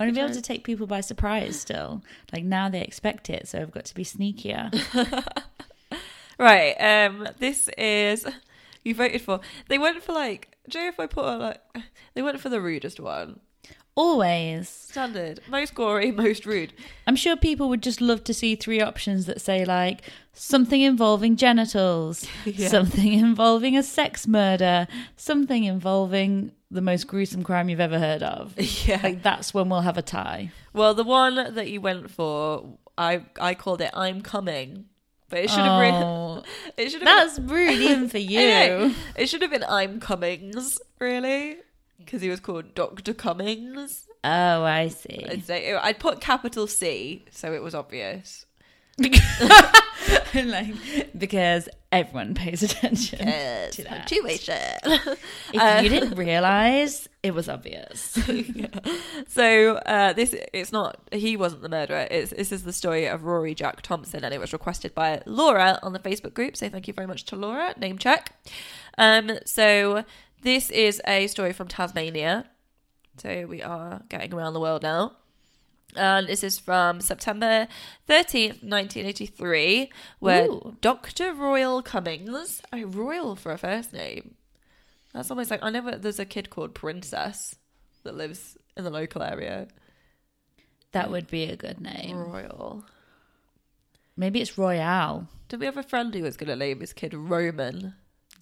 I want to be able to take people by surprise still. Like now they expect it, so I've got to be sneakier. Right. Um. This is you voted for. They went for like. Know if I put a, like? They went for the rudest one. Always. Standard. Most gory. Most rude. I'm sure people would just love to see three options that say like something involving genitals, Yeah. something involving a sex murder, something involving the most gruesome crime you've ever heard of. Yeah. Like that's when we'll have a tie. Well, the one that you went for, I I called it "I'm coming," but it should have Oh, been. It should have. That's been, rude even for you. It should have been "I'm Cummings," really, because he was called Doctor Cummings. Oh, I see. I'd say I'd put capital C, so it was obvious. like, because everyone pays attention Yes, to that. punctuation. If you didn't realize, it was obvious. So uh, this it's not he wasn't the murderer. It's this is the story of Rory Jack Thompson, and it was requested by Laura on the Facebook group. So thank you very much to Laura. Name check. Um, so this is a story from Tasmania. So we are getting around the world now. And this is from September 13th, 1983, where Ooh. Dr. Royal Cummings, a royal for a first name. That's almost like I know there's a kid called Princess that lives in the local area. That would be a good name. Royal. Maybe it's Royale. Did we have a friend who was going to name his kid Roman?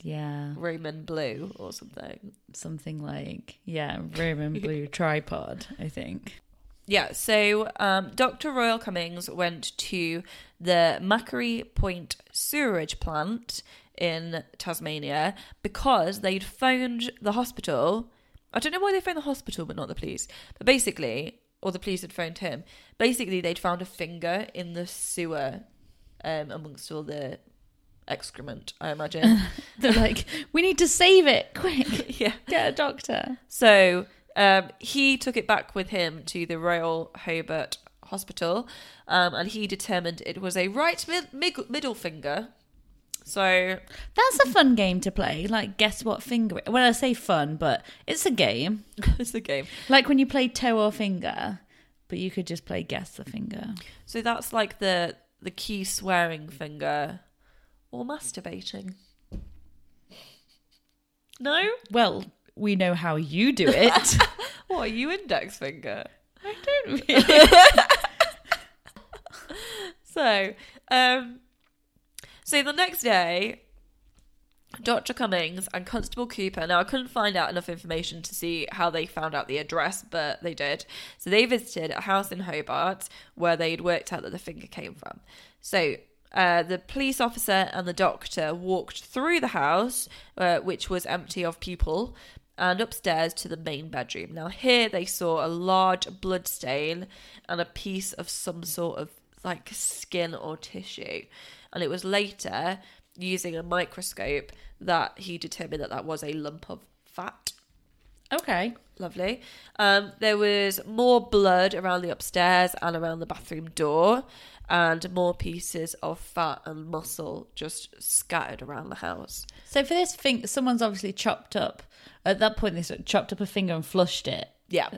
Yeah, Roman Blue or something? something like yeah, Roman blue tripod. I think. Yeah, so um, Dr. Royal Cummings went to the Macquarie Point sewerage plant in Tasmania because they'd phoned the hospital. I don't know why they phoned the hospital, but not the police. But basically, or the police had phoned him. Basically, they'd found a finger in the sewer um, amongst all the excrement, I imagine. They're like, we need to save it quick. yeah. Get a doctor. So um, he took it back with him to the Royal Hobart Hospital, um, and he determined it was a right mid- mig- middle finger. So That's a fun game to play. Like, guess what finger? it- Well, I say fun, but it's a game. it's a game. Like when you play toe or finger, but you could just play guess the finger. So that's like the the key swearing finger, or masturbating. No, Well, we know how you do it. what are you index finger? I don't really. So, um, so the next day, Dr. Cummings and Constable Cooper. Now, I couldn't find out enough information to see how they found out the address, but they did. So they visited a house in Hobart where they'd worked out that the finger came from. So. Uh, the police officer and the doctor walked through the house, uh, which was empty of people, and upstairs to the main bedroom. Now, here they saw a large blood stain and a piece of some sort of like skin or tissue. And it was later, using a microscope, that he determined that that was a lump of fat. Okay. Lovely. Um, there was more blood around the upstairs and around the bathroom door, and more pieces of fat and muscle just scattered around the house. So for this thing, someone's obviously chopped up. At that point, they sort of chopped up a finger and flushed it. Yeah.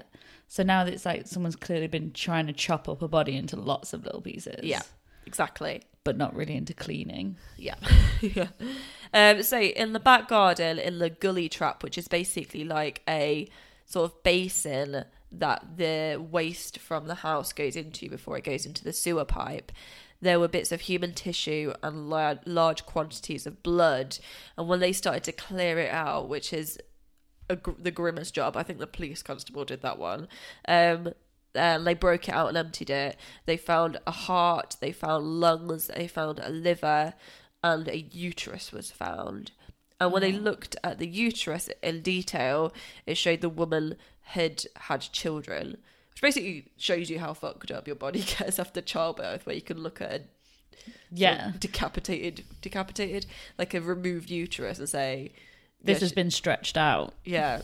So now it's like someone's clearly been trying to chop up a body into lots of little pieces. Yeah, exactly. but not really into cleaning. Yeah. yeah. Um, so in the back garden, in the gully trap, which is basically like a sort of basin that the waste from the house goes into before it goes into the sewer pipe, there were bits of human tissue and lar- large quantities of blood. And when they started to clear it out, which is a, gr- the grimmest job, I think the police constable did that one. Um, and they broke it out and emptied it. They found a heart, they found lungs, they found a liver, and a uterus was found. And when they looked at the uterus in detail, it showed the woman had had children, which basically shows you how fucked up your body gets after childbirth, where you can look at a Yeah. decapitated, decapitated, like a removed uterus, and say, This yeah, has she- been stretched out. yeah.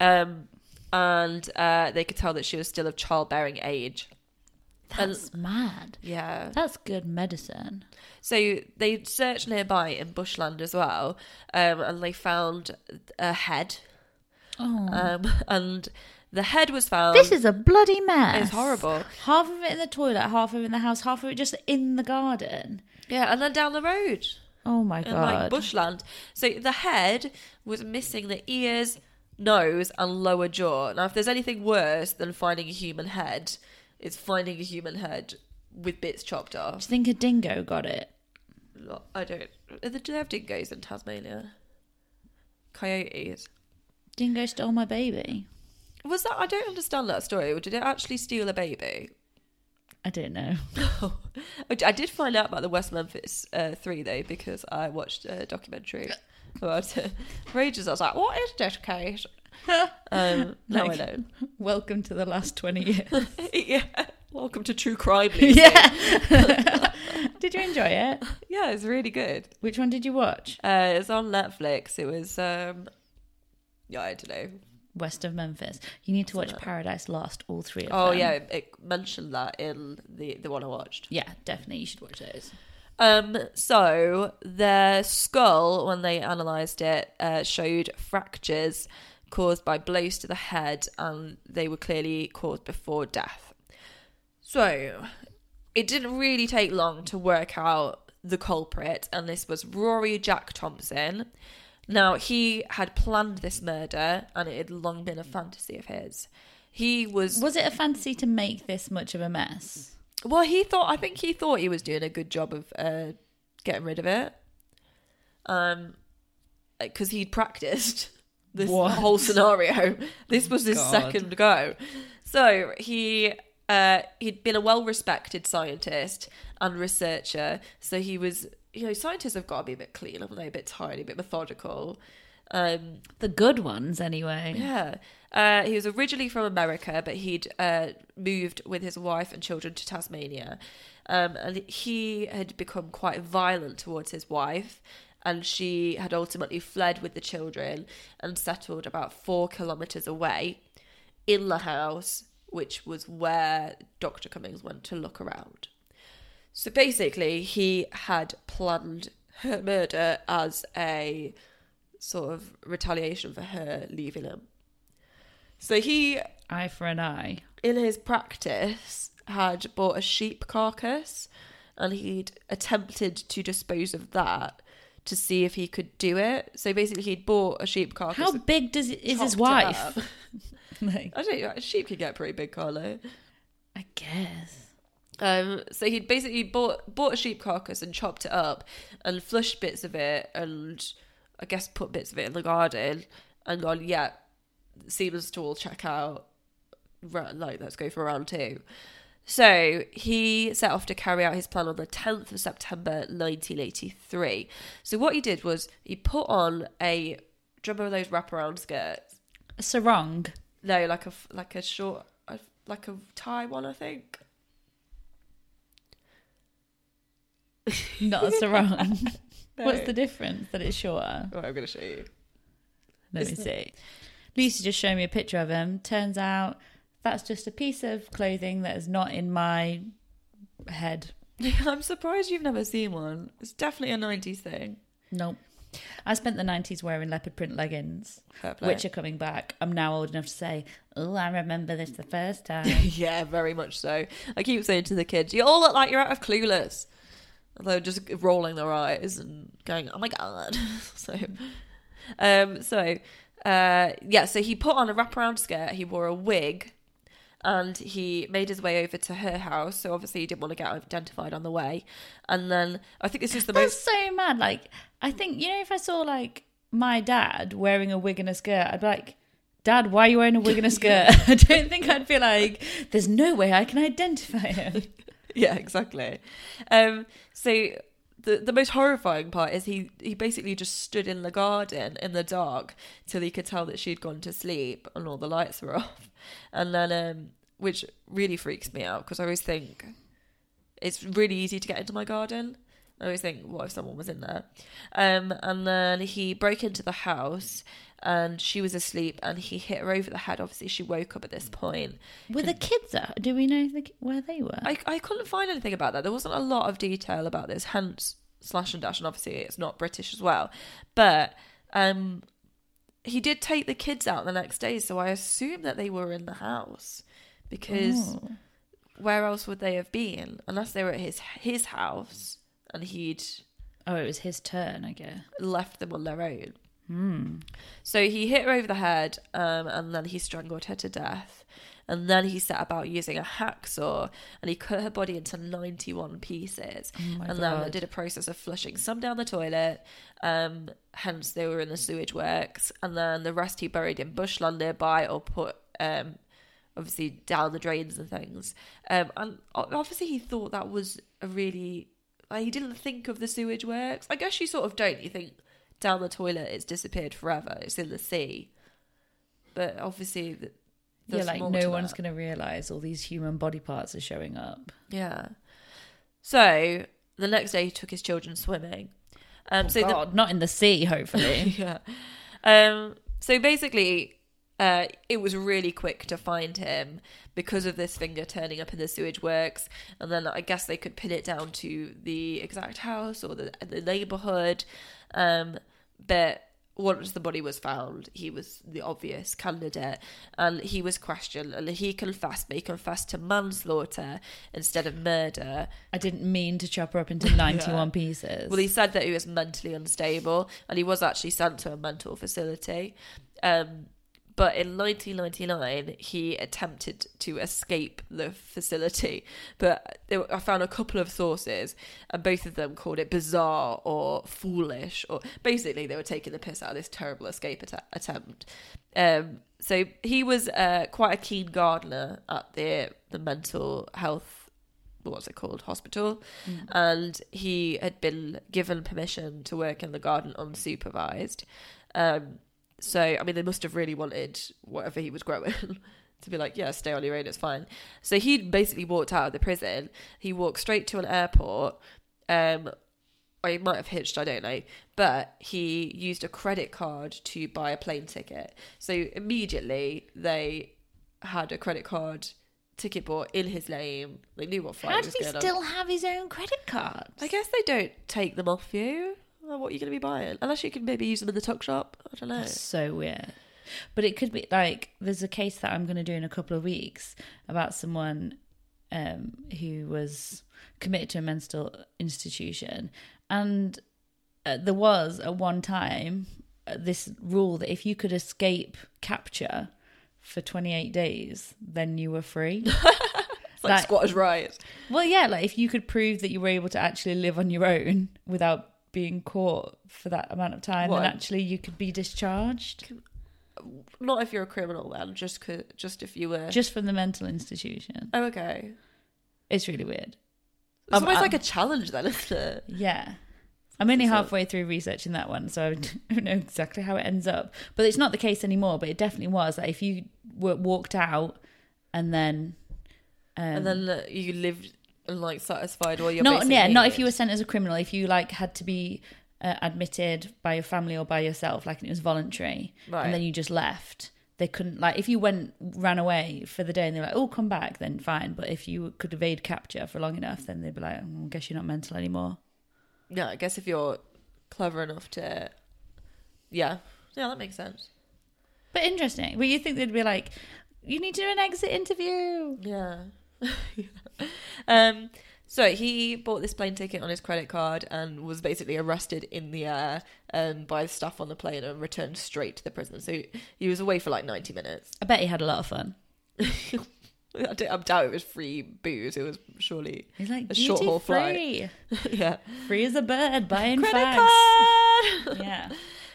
Um, and uh, they could tell that she was still of childbearing age. That's mad. Yeah. That's good medicine. So they searched nearby in bushland as well, um, and they found a head. Oh. Um, and the head was found. This is a bloody mess. It's horrible. Half of it in the toilet, half of it in the house, half of it just in the garden. yeah, and then down the road Oh my in like god. bushland. So the head was missing the ears, nose, and lower jaw. Now, if there's anything worse than finding a human head, it's finding a human head with bits chopped off. Do you think a dingo got it? I don't. The do they have dingoes in Tasmania? Coyotes. Dingo stole my baby. Was that? I don't understand that story. Did it actually steal a baby? I don't know. I I did find out about the West Memphis uh, Three though because I watched a documentary about it for ages. I was like, "What is case?" Um, now Like- I know. Welcome to the last 20 years. yeah. Welcome to True Crime. Yeah. did you enjoy it? yeah, it's really good. Which one did you watch? Uh, it's on Netflix. It was, um, yeah, I don't know. West of Memphis. You need to watch Paradise Lost, all three of Oh them. Oh, yeah, it, it mentioned that in the the one I watched. Yeah, definitely. You should watch those. Um, so their skull, when they analysed it, uh, showed fractures caused by blows to the head, and they were clearly caused before death. So it didn't really take long to work out the culprit, and this was Rory Jack Thompson. Now he had planned this murder, and it had long been a fantasy of his. He was Was it a fantasy to make this much of a mess? Well, he thought. I think he thought he was doing a good job of uh, getting rid of it. Um, because he'd practiced this What? whole scenario. This was his God. second go. So he uh he'd been a well-respected scientist and researcher. So he was, you know, scientists have got to be a bit clean, haven't they? A bit tidy, a bit methodical. Um, The good ones, anyway. yeah. Uh, he was originally from America, but he'd uh, moved with his wife and children to Tasmania. Um, and he had become quite violent towards his wife, and she had ultimately fled with the children and settled about four kilometres away in the house, which was where Dr. Cummings went to look around. So basically, he had planned her murder as a sort of retaliation for her leaving him. So he, Eye for an eye. in his practice, had bought a sheep carcass and he'd attempted to dispose of that to see if he could do it. So basically, he'd bought a sheep carcass. How big does is his wife? like, I don't know. A sheep can get pretty big, can't? I guess. Um, so he'd basically bought bought a sheep carcass and chopped it up and flushed bits of it and I guess put bits of it in the garden and gone, yeah, seems to all check out. Like, let's go for round two. So he set off to carry out his plan on the 10th of September 1983. So what he did was he put on a, do you remember those wraparound skirts? A sarong. No, like a like a short, like a tie one, I think. Not a sarong. No. What's the difference that it's shorter? Oh, I'm going to show you. Let me see. Lucy just showed me a picture of him. Turns out that's just a piece of clothing that is not in my head. I'm surprised you've never seen one. It's definitely a 90s thing. Nope. I spent the 90s wearing leopard print leggings, which are coming back. I'm now old enough to say, oh, I remember this the first time. yeah, very much so. I keep saying to the kids, you all look like you're out of Clueless. They're just rolling their eyes and going, "Oh my god!" so, um, so, uh, yeah. So he put on a wraparound skirt. He wore a wig, and he made his way over to her house. So obviously he didn't want to get identified on the way. And then I think this is the That's most. so mad. Like, I think, you know, if I saw like my dad wearing a wig and a skirt, I'd be like, Dad, why are you wearing a wig and a skirt? I don't think I'd be like, there's no way I can identify him. yeah, exactly. Um, so the the most horrifying part is he he basically just stood in the garden in the dark till he could tell that she'd gone to sleep and all the lights were off, and then um, which really freaks me out because I always think it's really easy to get into my garden. I always think, what if someone was in there? Um, and then he broke into the house and she was asleep and he hit her over the head. Obviously, she woke up at this point. Were the kids at? Do we know the, where they were? I, I couldn't find anything about that. There wasn't a lot of detail about this, hence slash and dash, and obviously it's not British as well. But um, he did take the kids out the next day, so I assume that they were in the house because Oh. where else would they have been unless they were at his his house and he'd oh, it was his turn, I guess. left them on their own. So he hit her over the head, um, and then he strangled her to death. And then he set about using a hacksaw, and he cut her body into ninety-one pieces, my and then God. did a process of flushing some down the toilet. Um, hence, they were in the sewage works, and then the rest he buried in bushland nearby, or put um, obviously down the drains and things. Um, and obviously he thought that was a really like he didn't think of the sewage works. I guess you sort of don't. You think down the toilet it's disappeared forever. It's in the sea, but obviously th- Yeah, like no one's going to realize all these human body parts are showing up. Yeah. So the next day he took his children swimming. Um, so the, God, not in the sea, hopefully. yeah. Um, so basically, uh, it was really quick to find him because of this finger turning up in the sewage works, and then I guess they could pin it down to the exact house or the the neighborhood. Um, but once the body was found, he was the obvious candidate, and he was questioned, and he confessed. But he confessed to manslaughter instead of murder. I didn't mean to chop her up into 91 pieces. Well, he said that he was mentally unstable and he was actually sent to a mental facility. Um, but in 1999, he attempted to escape the facility. But were- I found a couple of sources, and both of them called it bizarre or foolish, or basically they were taking the piss out of this terrible escape atta- attempt. Um, so he was uh, quite a keen gardener at the the mental health what's it called hospital and he had been given permission to work in the garden unsupervised um so i mean they must have really wanted whatever he was growing to be like yeah stay on your own it's fine so he basically walked out of the prison he walked straight to an airport um or he might have hitched, I don't know. But he used a credit card to buy a plane ticket. So immediately they had a credit card ticket bought in his name. They knew what flight How was does he going on. still have his own credit card? I guess they don't take them off you. Well, what are you going to be buying? Unless you can maybe use them in the tuck shop. Don't know. That's so weird. But it could be like there's a case that I'm going to do in a couple of weeks about someone um, who was committed to a mental institution, and uh, there was at one time uh, this rule that if you could escape capture for 28 days, then you were free. Like, Like- squatters' rights. well, yeah, like if you could prove that you were able to actually live on your own without being caught for that amount of time, What? then actually you could be discharged. Not if you're a criminal, then. Just, just if you were. just from the mental institution. oh, okay. It's really weird. It's Um, almost um, like a challenge, then, isn't it? Yeah. I'm only So- halfway through researching that one, so I don't know exactly how it ends up. But it's not the case anymore, but it definitely was. Like if you were walked out and then. Um, and then uh, you lived and like satisfied while you're not yeah, not if you were sent as a criminal. If you like had to be uh, admitted by your family or by yourself, like it was voluntary, Right. and then you just left. They couldn't like if you went ran away for the day and they're like, "Oh, come back," then fine. But if you could evade capture for long enough, then they'd be like, oh, "I guess you're not mental anymore." Yeah, I guess if you're clever enough to. Yeah. Yeah, that makes sense. But interesting. But you think they'd be like, "You need to do an exit interview." Yeah. um. So he bought this plane ticket on his credit card and was basically arrested in the air um, by the staff on the plane and returned straight to the prison. So he was away for like 90 minutes. I bet he had a lot of fun. I, I doubt it was free booze. It was surely He's like a short haul flight. free, yeah. free as a bird, buying Credit fags. card! Yeah.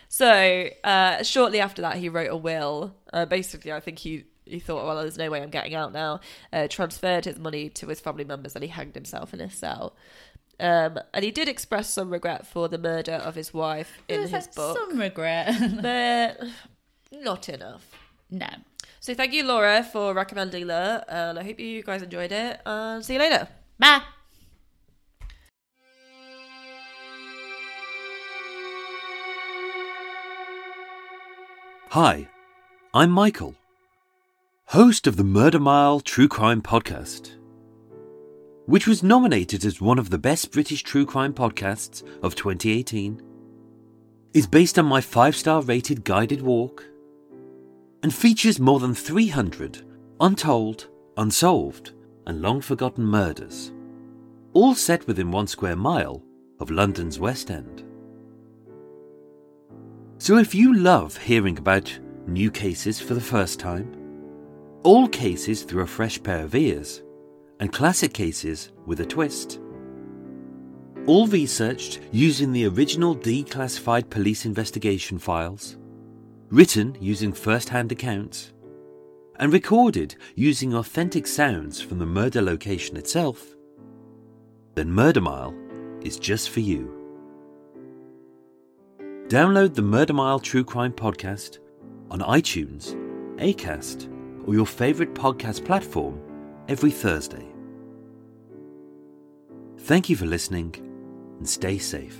So uh, shortly after that, he wrote a will. Uh, basically, I think he he thought, well, there's no way I'm getting out now. Uh, transferred his money to his family members, and he hanged himself in his cell. Um, and he did express some regret for the murder of his wife in There's his like book, Some regret. but not enough. no. So thank you, Laura, for recommending that, and I hope you guys enjoyed it. And see you later. Bye. Hi, I'm Michael, host of the Murder Mile True Crime Podcast, which was nominated as one of the best British true crime podcasts of 2018, is based on my five star rated guided walk, and features more than 300 untold, unsolved, and long forgotten murders, all set within one square mile of London's West End. So if you love hearing about new cases for the first time, old cases through a fresh pair of ears, and classic cases with a twist, all researched using the original declassified police investigation files, written using first hand accounts, and recorded using authentic sounds from the murder location itself, then Murder Mile is just for you. Download the Murder Mile True Crime Podcast on iTunes, Acast, or your favorite podcast platform every Thursday. Thank you for listening and stay safe.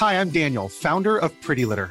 Hi, I'm Daniel, founder of Pretty Litter.